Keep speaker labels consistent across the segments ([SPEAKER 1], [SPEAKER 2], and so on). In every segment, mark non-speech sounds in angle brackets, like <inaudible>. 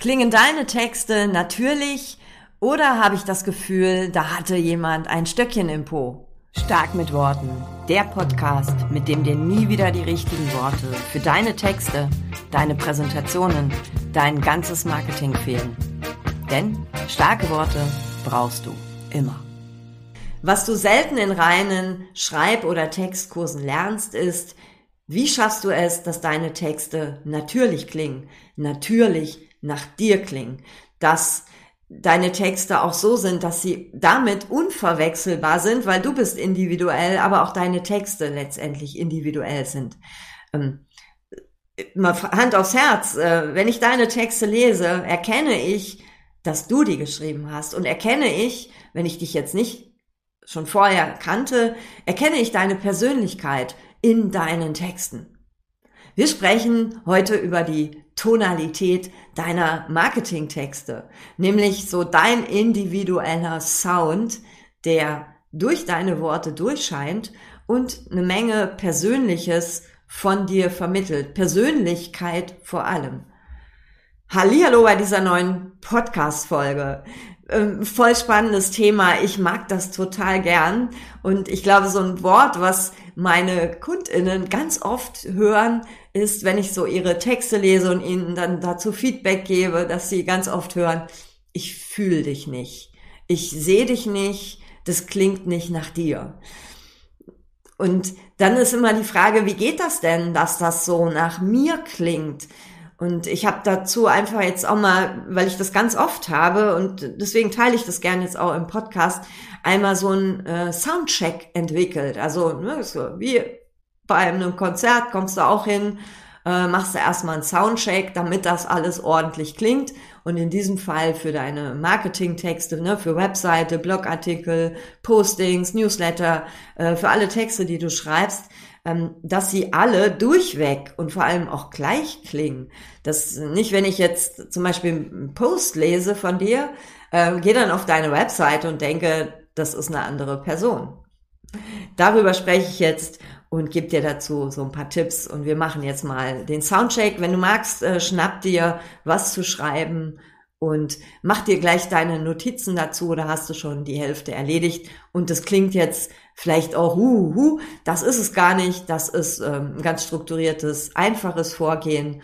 [SPEAKER 1] Klingen deine Texte natürlich oder habe ich das Gefühl, da hatte jemand ein Stöckchen im Po? Stark mit Worten. Der Podcast, mit dem dir nie wieder die richtigen Worte für deine Texte, deine Präsentationen, dein ganzes Marketing fehlen. Denn starke Worte brauchst du immer. Was du selten in reinen Schreib- oder Textkursen lernst, ist, wie schaffst du es, dass deine Texte natürlich klingen, natürlich nach dir klingen, dass deine Texte auch so sind, dass sie damit unverwechselbar sind, weil du bist individuell, aber auch deine Texte letztendlich individuell sind. Ähm, Hand aufs Herz, äh, wenn ich deine Texte lese, erkenne ich, dass du die geschrieben hast und erkenne ich, wenn ich dich jetzt nicht schon vorher kannte, erkenne ich deine Persönlichkeit in deinen Texten. Wir sprechen heute über die Tonalität deiner Marketingtexte, nämlich so dein individueller Sound, der durch deine Worte durchscheint und eine Menge Persönliches von dir vermittelt. Persönlichkeit vor allem. Hallihallo bei dieser neuen Podcast-Folge. Ähm, voll spannendes Thema. Ich mag das total gern. Und ich glaube, so ein Wort, was meine KundInnen ganz oft hören, ist, wenn ich so ihre Texte lese und ihnen dann dazu Feedback gebe, dass sie ganz oft hören, ich fühle dich nicht. Ich sehe dich nicht. Das klingt nicht nach dir. Und dann ist immer die Frage, wie geht das denn, dass das so nach mir klingt? Und ich habe dazu einfach jetzt auch mal, weil ich das ganz oft habe und deswegen teile ich das gerne jetzt auch im Podcast, einmal so ein äh, Soundcheck entwickelt. Also ne, so wie bei einem Konzert kommst du auch hin, äh, machst du erstmal einen Soundcheck, damit das alles ordentlich klingt. Und in diesem Fall für deine Marketingtexte, ne, für Webseite, Blogartikel, Postings, Newsletter, äh, für alle Texte, die du schreibst, ähm, dass sie alle durchweg und vor allem auch gleich klingen. Das nicht, wenn ich jetzt zum Beispiel einen Post lese von dir, äh, gehe dann auf deine Website und denke, das ist eine andere Person. Darüber spreche ich jetzt und gebe dir dazu so ein paar Tipps und wir machen jetzt mal den Soundcheck. Wenn du magst, äh, schnapp dir was zu schreiben und mach dir gleich deine Notizen dazu oder hast du schon die Hälfte erledigt und das klingt jetzt vielleicht auch hu hu, das ist es gar nicht, das ist ähm, ein ganz strukturiertes, einfaches Vorgehen.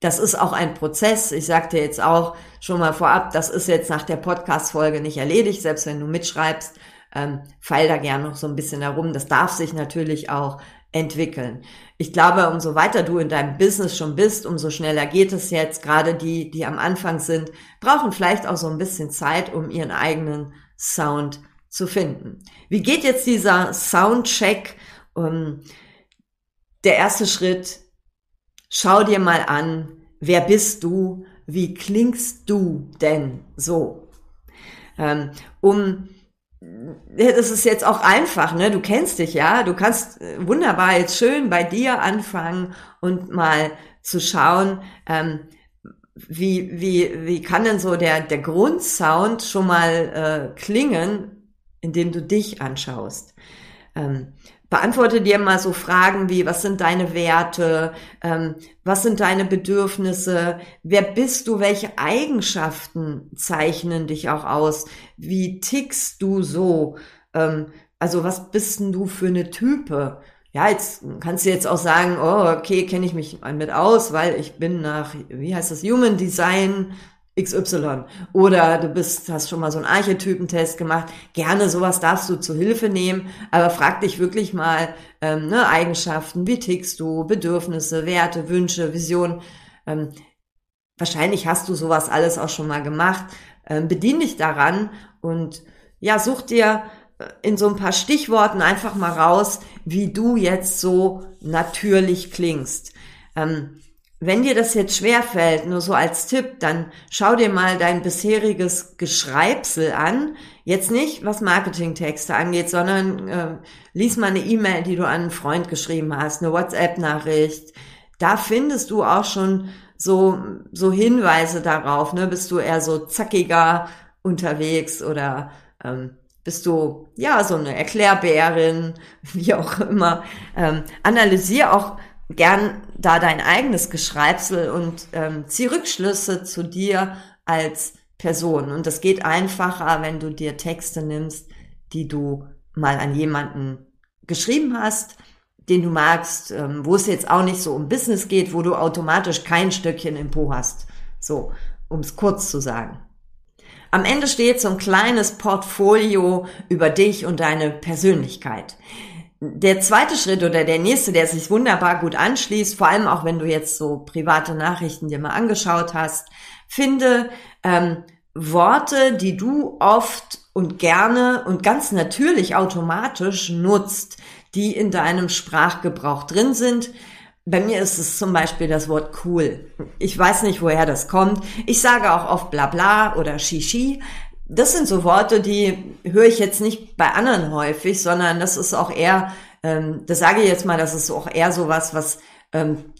[SPEAKER 1] Das ist auch ein Prozess. Ich sagte jetzt auch schon mal vorab, das ist jetzt nach der Podcast-Folge nicht erledigt, selbst wenn du mitschreibst, ähm, fall da gern noch so ein bisschen herum. Das darf sich natürlich auch entwickeln. Ich glaube, umso weiter du in deinem Business schon bist, umso schneller geht es jetzt. Gerade die, die am Anfang sind, brauchen vielleicht auch so ein bisschen Zeit, um ihren eigenen Sound zu finden. Wie geht jetzt dieser Soundcheck? Um, der erste Schritt, schau dir mal an, wer bist du? Wie klingst du denn so? Ähm, um das ist jetzt auch einfach, ne? Du kennst dich, ja. Du kannst äh, wunderbar jetzt schön bei dir anfangen und mal zu schauen, ähm, wie, wie, wie kann denn so der, der Grundsound schon mal äh, klingen, indem du dich anschaust. Ähm, beantworte dir mal so Fragen wie, was sind deine Werte, ähm, was sind deine Bedürfnisse, wer bist du, welche Eigenschaften zeichnen dich auch aus, wie tickst du so, ähm, also was bist denn du für eine Type? Ja, jetzt kannst du jetzt auch sagen, oh, okay, kenne ich mich mit aus, weil ich bin nach, wie heißt das, Human Design XY. Oder du bist, hast schon mal so einen Archetypentest gemacht. Gerne sowas darfst du zu Hilfe nehmen, aber frag dich wirklich mal ähm, ne, Eigenschaften, wie tickst du, Bedürfnisse, Werte, Wünsche, Visionen. Ähm, wahrscheinlich hast du sowas alles auch schon mal gemacht. Ähm, bedien dich daran und ja, such dir äh, in so ein paar Stichworten einfach mal raus, wie du jetzt so natürlich klingst. Ähm, wenn dir das jetzt schwer fällt, nur so als Tipp, dann schau dir mal dein bisheriges Geschreibsel an. Jetzt nicht, was Marketingtexte angeht, sondern äh, lies mal eine E-Mail, die du an einen Freund geschrieben hast, eine WhatsApp-Nachricht. Da findest du auch schon so, so Hinweise darauf. Ne? Bist du eher so zackiger unterwegs oder ähm, bist du ja so eine Erklärbärin, <laughs> wie auch immer. Ähm, analysier auch gern da dein eigenes Geschreibsel und ähm, zieh Rückschlüsse zu dir als Person. Und das geht einfacher, wenn du dir Texte nimmst, die du mal an jemanden geschrieben hast, den du magst, ähm, wo es jetzt auch nicht so um Business geht, wo du automatisch kein Stöckchen im Po hast. So, um es kurz zu sagen. Am Ende steht so ein kleines Portfolio über dich und deine Persönlichkeit. Der zweite Schritt oder der nächste, der sich wunderbar gut anschließt, vor allem auch wenn du jetzt so private Nachrichten dir mal angeschaut hast, finde ähm, Worte, die du oft und gerne und ganz natürlich automatisch nutzt, die in deinem Sprachgebrauch drin sind. Bei mir ist es zum Beispiel das Wort cool. Ich weiß nicht, woher das kommt. Ich sage auch oft bla bla oder shishi. Das sind so Worte, die höre ich jetzt nicht bei anderen häufig, sondern das ist auch eher, ähm, das sage ich jetzt mal, das ist auch eher so was, was ähm,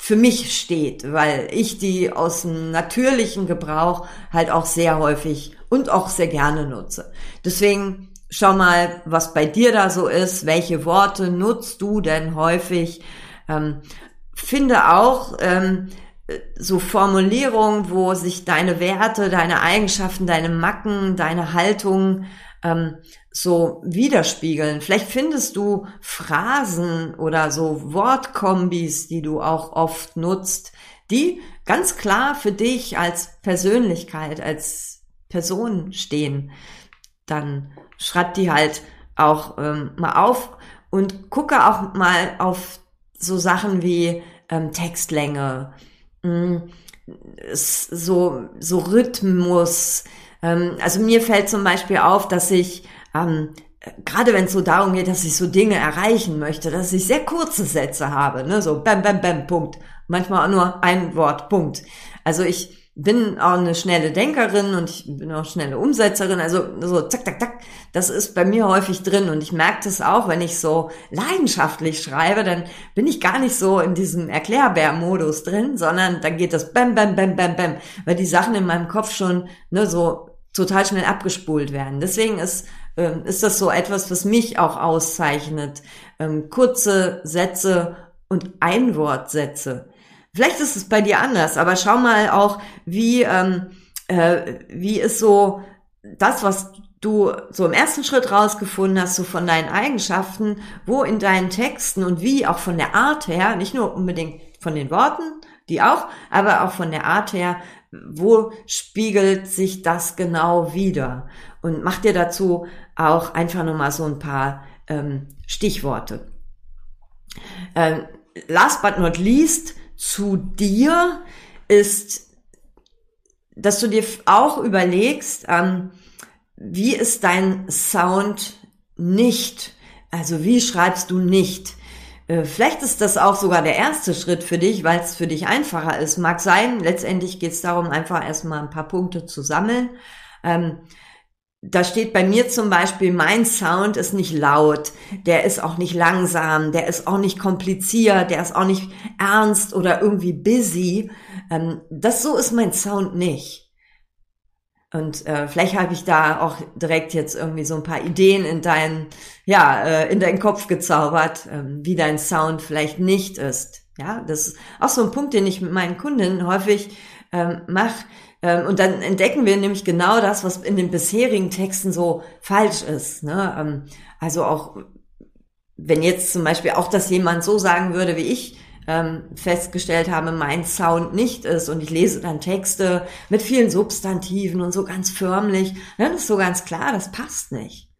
[SPEAKER 1] für mich steht, weil ich die aus dem natürlichen Gebrauch halt auch sehr häufig und auch sehr gerne nutze. Deswegen schau mal, was bei dir da so ist, welche Worte nutzt du denn häufig ähm, finde auch ähm, so Formulierungen, wo sich deine Werte, deine Eigenschaften, deine Macken, deine Haltung ähm, so widerspiegeln. Vielleicht findest du Phrasen oder so Wortkombis, die du auch oft nutzt, die ganz klar für dich als Persönlichkeit, als Person stehen. Dann schreib die halt auch ähm, mal auf und gucke auch mal auf so Sachen wie ähm, Textlänge, so, so Rhythmus. Ähm, also mir fällt zum Beispiel auf, dass ich ähm, gerade wenn es so darum geht, dass ich so Dinge erreichen möchte, dass ich sehr kurze Sätze habe, ne, so bam, bam, bam, Punkt. Manchmal auch nur ein Wort, Punkt. Also ich bin auch eine schnelle Denkerin und ich bin auch schnelle Umsetzerin. Also so zack, zack, zack, das ist bei mir häufig drin. Und ich merke das auch, wenn ich so leidenschaftlich schreibe, dann bin ich gar nicht so in diesem Erklärbär-Modus drin, sondern dann geht das bam, bam, bam, bam, bam, weil die Sachen in meinem Kopf schon ne, so total schnell abgespult werden. Deswegen ist, ähm, ist das so etwas, was mich auch auszeichnet. Ähm, kurze Sätze und Einwortsätze Vielleicht ist es bei dir anders, aber schau mal auch, wie, ähm, äh, wie ist so das, was du so im ersten Schritt rausgefunden hast, so von deinen Eigenschaften, wo in deinen Texten und wie auch von der Art her, nicht nur unbedingt von den Worten, die auch, aber auch von der Art her, wo spiegelt sich das genau wieder? Und mach dir dazu auch einfach nochmal so ein paar ähm, Stichworte. Ähm, last but not least, zu dir ist, dass du dir auch überlegst, ähm, wie ist dein Sound nicht? Also wie schreibst du nicht? Äh, vielleicht ist das auch sogar der erste Schritt für dich, weil es für dich einfacher ist. Mag sein, letztendlich geht es darum, einfach erstmal ein paar Punkte zu sammeln. Ähm, da steht bei mir zum Beispiel, mein Sound ist nicht laut, der ist auch nicht langsam, der ist auch nicht kompliziert, der ist auch nicht ernst oder irgendwie busy. Ähm, das so ist mein Sound nicht. Und äh, vielleicht habe ich da auch direkt jetzt irgendwie so ein paar Ideen in deinen, ja, äh, in deinen Kopf gezaubert, äh, wie dein Sound vielleicht nicht ist. Ja, das ist auch so ein Punkt, den ich mit meinen Kunden häufig ähm, mache und dann entdecken wir nämlich genau das, was in den bisherigen Texten so falsch ist. Ne? Ähm, also auch, wenn jetzt zum Beispiel auch das jemand so sagen würde, wie ich ähm, festgestellt habe, mein Sound nicht ist und ich lese dann Texte mit vielen Substantiven und so ganz förmlich, dann ist so ganz klar, das passt nicht.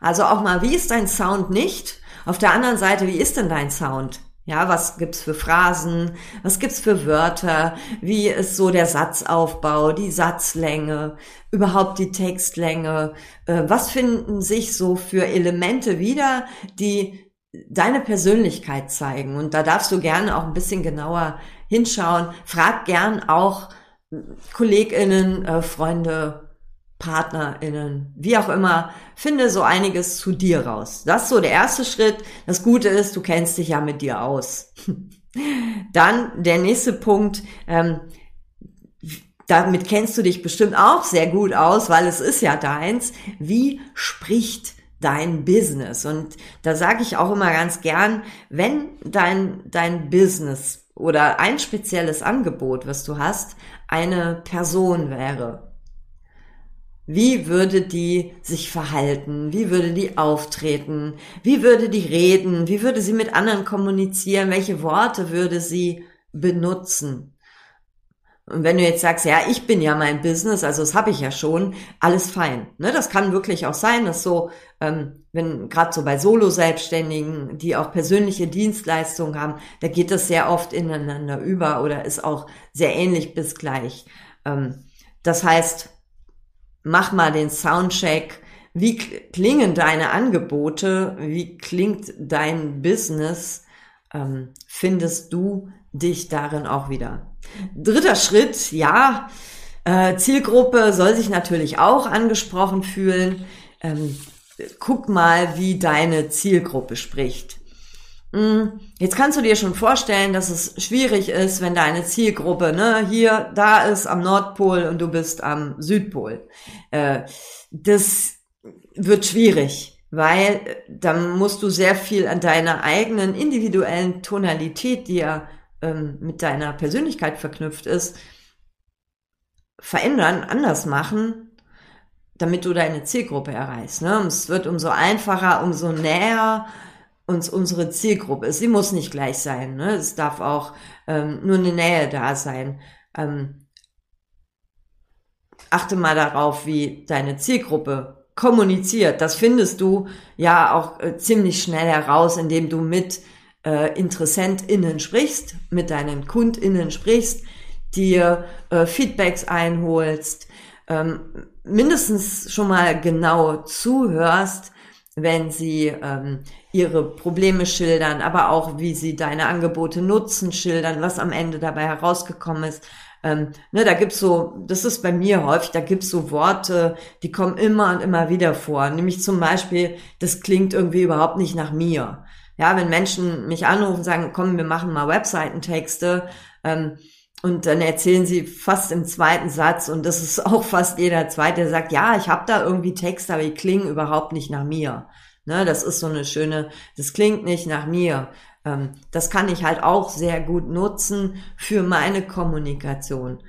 [SPEAKER 1] also auch mal, wie ist dein Sound nicht? Auf der anderen Seite, wie ist denn dein Sound? Ja, was gibt's für Phrasen? Was gibt's für Wörter? Wie ist so der Satzaufbau, die Satzlänge, überhaupt die Textlänge? Äh, was finden sich so für Elemente wieder, die deine Persönlichkeit zeigen? Und da darfst du gerne auch ein bisschen genauer hinschauen. Frag gern auch KollegInnen, äh, Freunde, PartnerInnen, wie auch immer, finde so einiges zu dir raus. Das ist so der erste Schritt. Das Gute ist, du kennst dich ja mit dir aus. <laughs> Dann der nächste Punkt, ähm, damit kennst du dich bestimmt auch sehr gut aus, weil es ist ja deins. Wie spricht dein Business. Und da sage ich auch immer ganz gern, wenn dein, dein Business oder ein spezielles Angebot, was du hast, eine Person wäre, wie würde die sich verhalten? Wie würde die auftreten? Wie würde die reden? Wie würde sie mit anderen kommunizieren? Welche Worte würde sie benutzen? Und wenn du jetzt sagst, ja, ich bin ja mein Business, also das habe ich ja schon, alles fein. Ne, das kann wirklich auch sein, dass so, ähm, wenn gerade so bei Solo-Selbstständigen, die auch persönliche Dienstleistungen haben, da geht das sehr oft ineinander über oder ist auch sehr ähnlich bis gleich. Ähm, das heißt, mach mal den Soundcheck. Wie klingen deine Angebote? Wie klingt dein Business? Ähm, findest du dich darin auch wieder? Dritter Schritt, ja, äh, Zielgruppe soll sich natürlich auch angesprochen fühlen. Ähm, guck mal, wie deine Zielgruppe spricht. Hm, jetzt kannst du dir schon vorstellen, dass es schwierig ist, wenn deine Zielgruppe ne, hier, da ist am Nordpol und du bist am Südpol. Äh, das wird schwierig, weil äh, dann musst du sehr viel an deiner eigenen individuellen Tonalität, die ja ähm, mit deiner Persönlichkeit verknüpft ist, verändern, anders machen, damit du deine Zielgruppe erreichst. Ne? Es wird umso einfacher, umso näher uns unsere Zielgruppe ist. Sie muss nicht gleich sein. Ne? Es darf auch ähm, nur eine Nähe da sein. Ähm, achte mal darauf, wie deine Zielgruppe kommuniziert. Das findest du ja auch äh, ziemlich schnell heraus, indem du mit äh, InteressentInnen sprichst, mit deinen KundInnen sprichst, dir äh, Feedbacks einholst, ähm, mindestens schon mal genau zuhörst, wenn sie ähm, ihre Probleme schildern, aber auch wie sie deine Angebote nutzen, schildern, was am Ende dabei herausgekommen ist. Ähm, ne, da gibt's so, das ist bei mir häufig, da gibt's so Worte, die kommen immer und immer wieder vor. Nämlich zum Beispiel, das klingt irgendwie überhaupt nicht nach mir. Ja, wenn Menschen mich anrufen und sagen, komm, wir machen mal Webseitentexte, ähm, und dann erzählen sie fast im zweiten Satz, und das ist auch fast jeder zweite, der sagt, ja, ich habe da irgendwie Texte, aber die klingen überhaupt nicht nach mir. Ne, das ist so eine schöne, das klingt nicht nach mir. Ähm, das kann ich halt auch sehr gut nutzen für meine Kommunikation.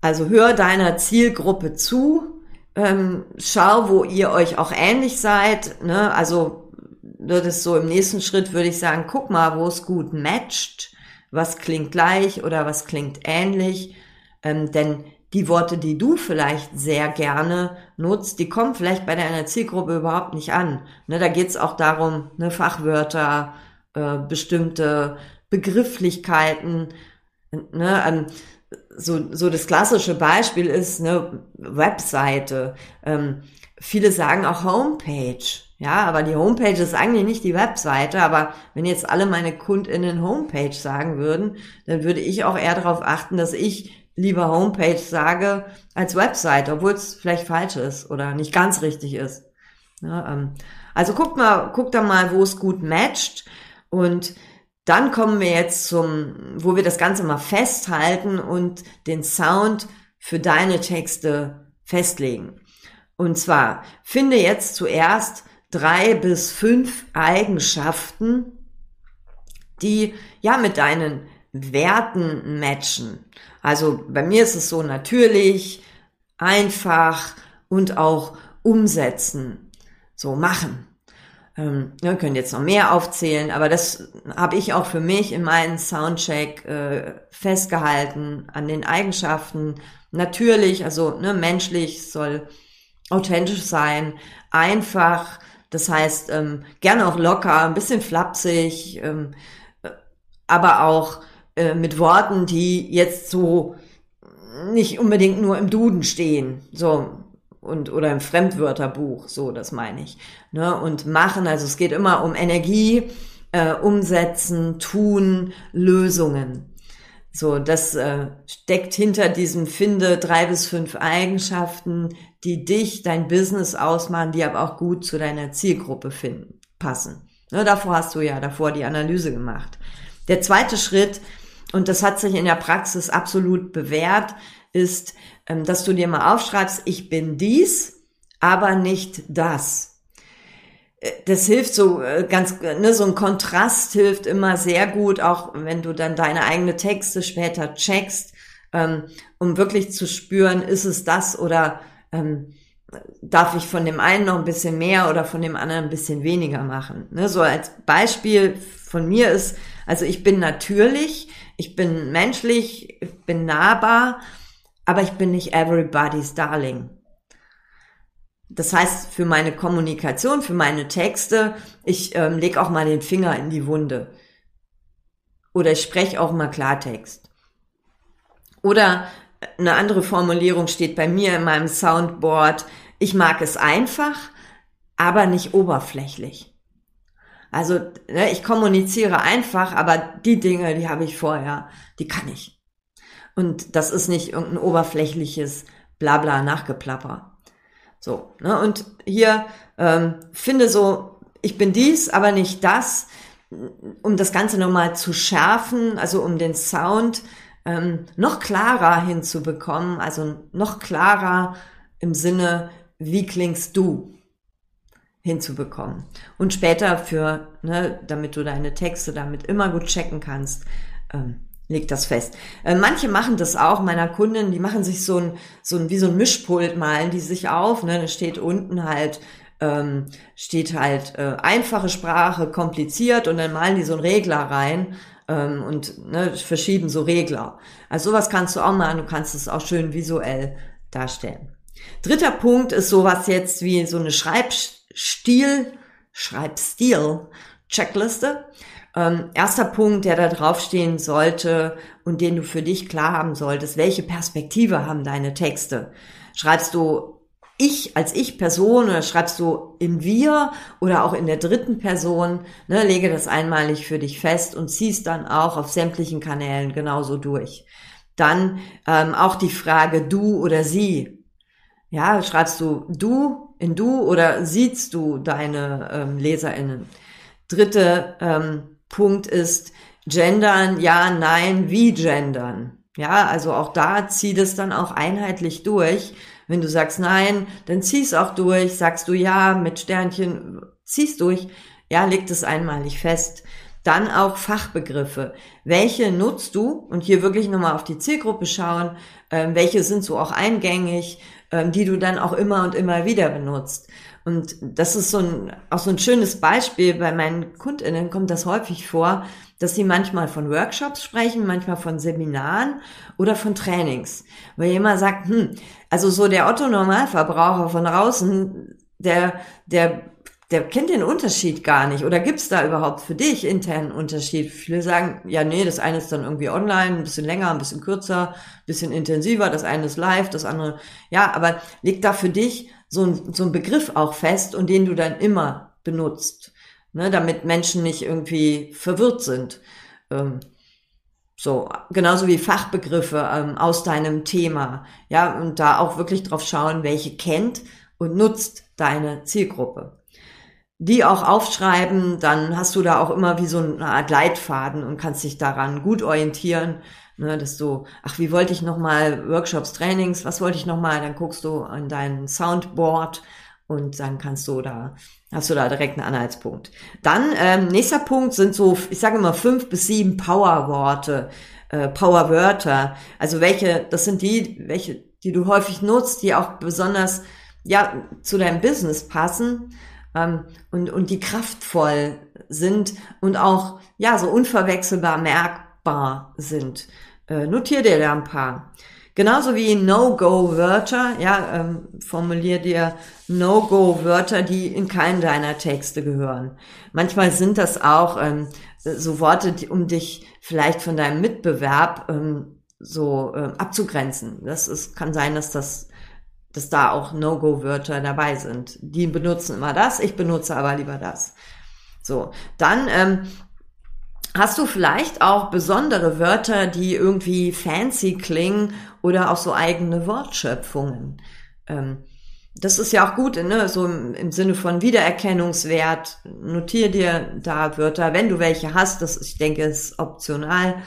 [SPEAKER 1] Also hör deiner Zielgruppe zu, ähm, schau, wo ihr euch auch ähnlich seid. Ne? Also das ist so im nächsten Schritt würde ich sagen, guck mal, wo es gut matcht was klingt gleich oder was klingt ähnlich. Ähm, denn die Worte, die du vielleicht sehr gerne nutzt, die kommen vielleicht bei deiner Zielgruppe überhaupt nicht an. Ne, da geht es auch darum, ne, Fachwörter, äh, bestimmte Begrifflichkeiten. Ne, ähm, so, so das klassische Beispiel ist eine Webseite. Ähm, viele sagen auch Homepage. Ja, aber die Homepage ist eigentlich nicht die Webseite, aber wenn jetzt alle meine KundInnen Homepage sagen würden, dann würde ich auch eher darauf achten, dass ich lieber Homepage sage als Webseite, obwohl es vielleicht falsch ist oder nicht ganz richtig ist. Ja, ähm, also guck mal, guck da mal, wo es gut matcht und dann kommen wir jetzt zum, wo wir das Ganze mal festhalten und den Sound für deine Texte festlegen. Und zwar finde jetzt zuerst drei bis fünf Eigenschaften, die ja mit deinen Werten matchen. Also bei mir ist es so natürlich, einfach und auch umsetzen, so machen. Ähm, wir können jetzt noch mehr aufzählen, aber das habe ich auch für mich in meinem Soundcheck äh, festgehalten an den Eigenschaften. Natürlich, also ne, menschlich soll authentisch sein, einfach, das heißt, ähm, gerne auch locker, ein bisschen flapsig, ähm, aber auch äh, mit Worten, die jetzt so nicht unbedingt nur im Duden stehen, so und oder im Fremdwörterbuch, so das meine ich. Ne? Und machen, also es geht immer um Energie, äh, umsetzen, tun, Lösungen. So, das äh, steckt hinter diesem Finde drei bis fünf Eigenschaften, die dich, dein Business ausmachen, die aber auch gut zu deiner Zielgruppe finden, passen. Ne, davor hast du ja davor die Analyse gemacht. Der zweite Schritt, und das hat sich in der Praxis absolut bewährt, ist, ähm, dass du dir mal aufschreibst, ich bin dies, aber nicht das. Äh, das hilft so äh, ganz, ne, so ein Kontrast hilft immer sehr gut, auch wenn du dann deine eigene Texte später checkst, ähm, um wirklich zu spüren, ist es das oder ähm, darf ich von dem einen noch ein bisschen mehr oder von dem anderen ein bisschen weniger machen. Ne, so als Beispiel von mir ist, also ich bin natürlich, ich bin menschlich, ich bin nahbar, aber ich bin nicht everybody's darling. Das heißt, für meine Kommunikation, für meine Texte, ich ähm, lege auch mal den Finger in die Wunde. Oder ich spreche auch mal Klartext. Oder eine andere Formulierung steht bei mir in meinem Soundboard. Ich mag es einfach, aber nicht oberflächlich. Also ne, ich kommuniziere einfach, aber die Dinge, die habe ich vorher, die kann ich. Und das ist nicht irgendein oberflächliches Blabla nachgeplapper. So, ne? Und hier ähm, finde so, ich bin dies, aber nicht das, um das Ganze nochmal zu schärfen, also um den Sound ähm, noch klarer hinzubekommen, also noch klarer im Sinne, wie klingst du hinzubekommen. Und später für, ne, damit du deine Texte damit immer gut checken kannst, ähm, leg das fest. Äh, manche machen das auch, meiner Kundin, die machen sich so ein, so ein, wie so ein Mischpult malen die sich auf, ne, da steht unten halt, ähm, steht halt äh, einfache Sprache, kompliziert und dann malen die so einen Regler rein ähm, und ne, verschieben so Regler. Also sowas kannst du auch machen, du kannst es auch schön visuell darstellen. Dritter Punkt ist sowas jetzt wie so eine Schreibstil, Schreibstil, Checkliste. Ähm, erster Punkt, der da draufstehen sollte und den du für dich klar haben solltest, welche Perspektive haben deine Texte? Schreibst du ich als Ich-Person oder schreibst du im Wir oder auch in der dritten Person, ne, lege das einmalig für dich fest und ziehst dann auch auf sämtlichen Kanälen genauso durch. Dann ähm, auch die Frage du oder sie. Ja, schreibst du du in du oder siehst du deine ähm, LeserInnen? Dritte ähm, Punkt ist gendern, ja, nein, wie gendern. Ja, also auch da zieh das dann auch einheitlich durch wenn du sagst nein, dann zieh's auch durch. Sagst du ja mit Sternchen, zieh's durch. Ja, leg es einmalig fest. Dann auch Fachbegriffe. Welche nutzt du? Und hier wirklich nochmal auf die Zielgruppe schauen. Ähm, welche sind so auch eingängig, ähm, die du dann auch immer und immer wieder benutzt. Und das ist so ein, auch so ein schönes Beispiel. Bei meinen KundInnen kommt das häufig vor, dass sie manchmal von Workshops sprechen, manchmal von Seminaren oder von Trainings. Weil jemand sagt, hm, also so der Otto-Normalverbraucher von draußen, der, der, der kennt den Unterschied gar nicht. Oder gibt's da überhaupt für dich internen Unterschied? Viele sagen, ja, nee, das eine ist dann irgendwie online, ein bisschen länger, ein bisschen kürzer, ein bisschen intensiver, das eine ist live, das andere, ja, aber liegt da für dich so ein, so ein Begriff auch fest und den du dann immer benutzt, ne, damit Menschen nicht irgendwie verwirrt sind. Ähm, so, genauso wie Fachbegriffe ähm, aus deinem Thema. Ja, und da auch wirklich drauf schauen, welche kennt und nutzt deine Zielgruppe. Die auch aufschreiben, dann hast du da auch immer wie so eine Art Leitfaden und kannst dich daran gut orientieren, ne, dass du, ach, wie wollte ich nochmal Workshops, Trainings, was wollte ich nochmal, dann guckst du an dein Soundboard und dann kannst du da, hast du da direkt einen Anhaltspunkt. Dann, ähm, nächster Punkt sind so, ich sage immer fünf bis sieben Powerworte, äh, Powerwörter. Also welche, das sind die, welche, die du häufig nutzt, die auch besonders, ja, zu deinem Business passen, ähm, und, und die kraftvoll sind und auch, ja, so unverwechselbar merkbar sind. Äh, notier dir da ein paar. Genauso wie No-Go-Wörter, ja, ähm, formulier dir No-Go-Wörter, die in keinen deiner Texte gehören. Manchmal sind das auch ähm, so Worte, die, um dich vielleicht von deinem Mitbewerb ähm, so ähm, abzugrenzen. Das ist, kann sein, dass das dass da auch No-Go-Wörter dabei sind. Die benutzen immer das, ich benutze aber lieber das. So, dann ähm, Hast du vielleicht auch besondere Wörter, die irgendwie fancy klingen oder auch so eigene Wortschöpfungen? Ähm, das ist ja auch gut, ne? so im, Sinne von Wiedererkennungswert. Notier dir da Wörter, wenn du welche hast, das ich denke ist optional,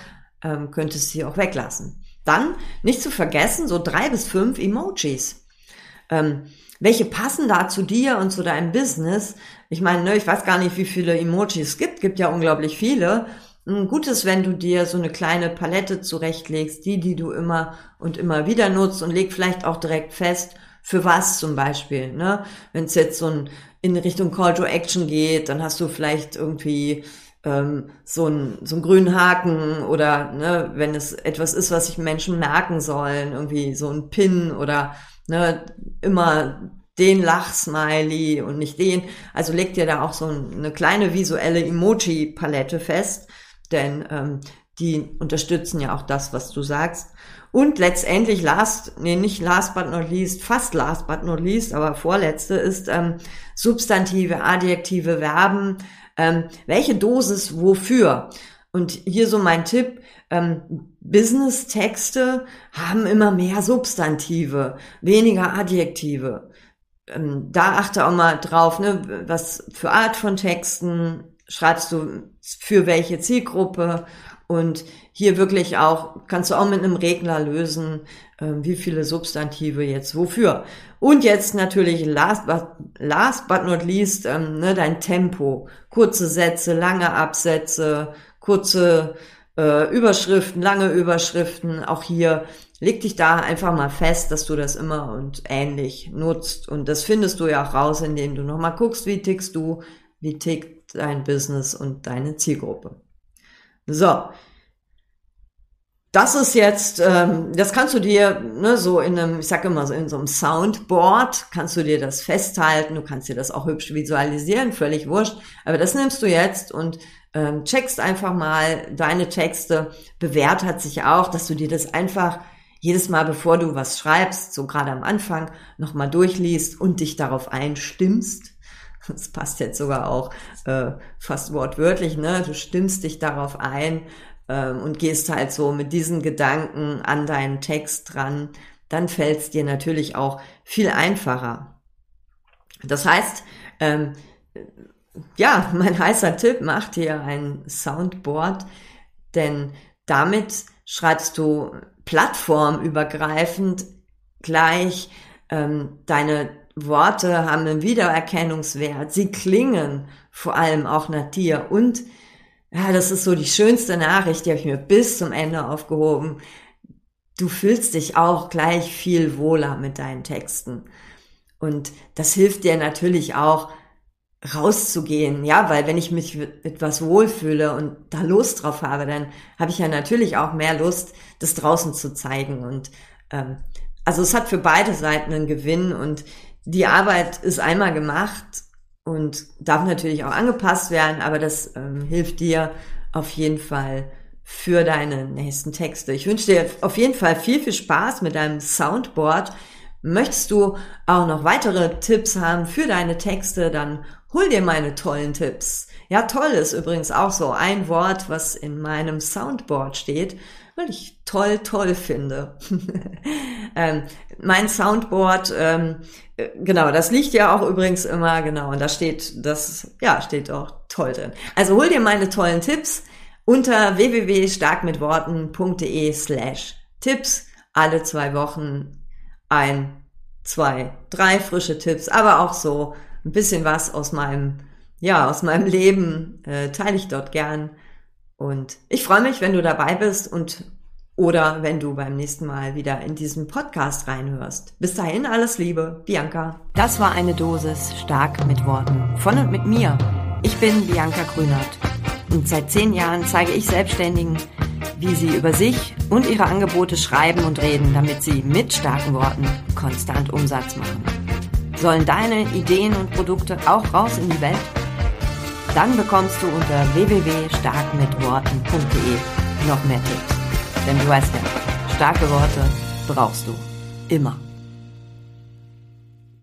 [SPEAKER 1] ähm, könntest du sie auch weglassen. Dann nicht zu vergessen, so drei bis fünf Emojis. Ähm, welche passen da zu dir und zu deinem Business? Ich meine, ne, ich weiß gar nicht, wie viele Emojis es gibt, gibt ja unglaublich viele. Ein gutes, wenn du dir so eine kleine Palette zurechtlegst, die, die du immer und immer wieder nutzt und leg vielleicht auch direkt fest, für was zum Beispiel. Ne? Wenn es jetzt so ein, in Richtung Call to Action geht, dann hast du vielleicht irgendwie ähm, so, ein, so einen grünen Haken oder ne, wenn es etwas ist, was sich Menschen merken sollen, irgendwie so ein Pin oder ne, immer den Lachsmiley und nicht den. Also leg dir da auch so eine kleine visuelle Emoji-Palette fest, denn ähm, die unterstützen ja auch das, was du sagst. Und letztendlich last, nee, nicht last but not least, fast last but not least, aber vorletzte ist ähm, Substantive, Adjektive, Verben. Ähm, welche Dosis wofür? Und hier so mein Tipp, ähm, Business-Texte haben immer mehr Substantive, weniger Adjektive. Ähm, da achte auch mal drauf, ne, was für Art von Texten schreibst du für welche Zielgruppe und hier wirklich auch, kannst du auch mit einem Regler lösen, äh, wie viele Substantive jetzt wofür. Und jetzt natürlich last but, last but not least, ähm, ne, dein Tempo. Kurze Sätze, lange Absätze, kurze äh, Überschriften, lange Überschriften. Auch hier leg dich da einfach mal fest, dass du das immer und ähnlich nutzt. Und das findest du ja auch raus, indem du nochmal guckst, wie tickst du, wie tickt dein Business und deine Zielgruppe. So. Das ist jetzt, ähm, das kannst du dir ne, so in einem, ich sag immer so in so einem Soundboard, kannst du dir das festhalten, du kannst dir das auch hübsch visualisieren, völlig wurscht. Aber das nimmst du jetzt und ähm, checkst einfach mal deine Texte. Bewährt hat sich auch, dass du dir das einfach jedes Mal, bevor du was schreibst, so gerade am Anfang, nochmal durchliest und dich darauf einstimmst. Das passt jetzt sogar auch äh, fast wortwörtlich, ne? Du stimmst dich darauf ein ähm, und gehst halt so mit diesen Gedanken an deinen Text dran. Dann fällt es dir natürlich auch viel einfacher. Das heißt, ähm, ja, mein heißer Tipp, mach dir ein Soundboard, denn damit schreibst du plattformübergreifend gleich ähm, deine Worte haben einen Wiedererkennungswert, sie klingen vor allem auch nach dir und ja, das ist so die schönste Nachricht, die habe ich mir bis zum Ende aufgehoben. Du fühlst dich auch gleich viel wohler mit deinen Texten. Und das hilft dir natürlich auch, rauszugehen, ja, weil wenn ich mich etwas wohlfühle und da Lust drauf habe, dann habe ich ja natürlich auch mehr Lust, das draußen zu zeigen. Und ähm, also es hat für beide Seiten einen Gewinn und die Arbeit ist einmal gemacht und darf natürlich auch angepasst werden, aber das ähm, hilft dir auf jeden Fall für deine nächsten Texte. Ich wünsche dir auf jeden Fall viel, viel Spaß mit deinem Soundboard. Möchtest du auch noch weitere Tipps haben für deine Texte, dann hol dir meine tollen Tipps. Ja, toll ist übrigens auch so ein Wort, was in meinem Soundboard steht weil ich toll, toll finde. <laughs> ähm, mein Soundboard, ähm, äh, genau, das liegt ja auch übrigens immer, genau, und da steht, das, ja, steht auch toll drin. Also hol dir meine tollen Tipps unter www.starkmitworten.de slash Tipps. Alle zwei Wochen ein, zwei, drei frische Tipps, aber auch so ein bisschen was aus meinem, ja, aus meinem Leben äh, teile ich dort gern. Und ich freue mich, wenn du dabei bist und oder wenn du beim nächsten Mal wieder in diesen Podcast reinhörst. Bis dahin alles Liebe, Bianca.
[SPEAKER 2] Das war eine Dosis stark mit Worten von und mit mir. Ich bin Bianca Grünert und seit zehn Jahren zeige ich Selbstständigen, wie sie über sich und ihre Angebote schreiben und reden, damit sie mit starken Worten konstant Umsatz machen. Sollen deine Ideen und Produkte auch raus in die Welt? Dann bekommst du unter www.starkmitworten.de noch mehr Tipps. Denn du weißt ja, starke Worte brauchst du immer.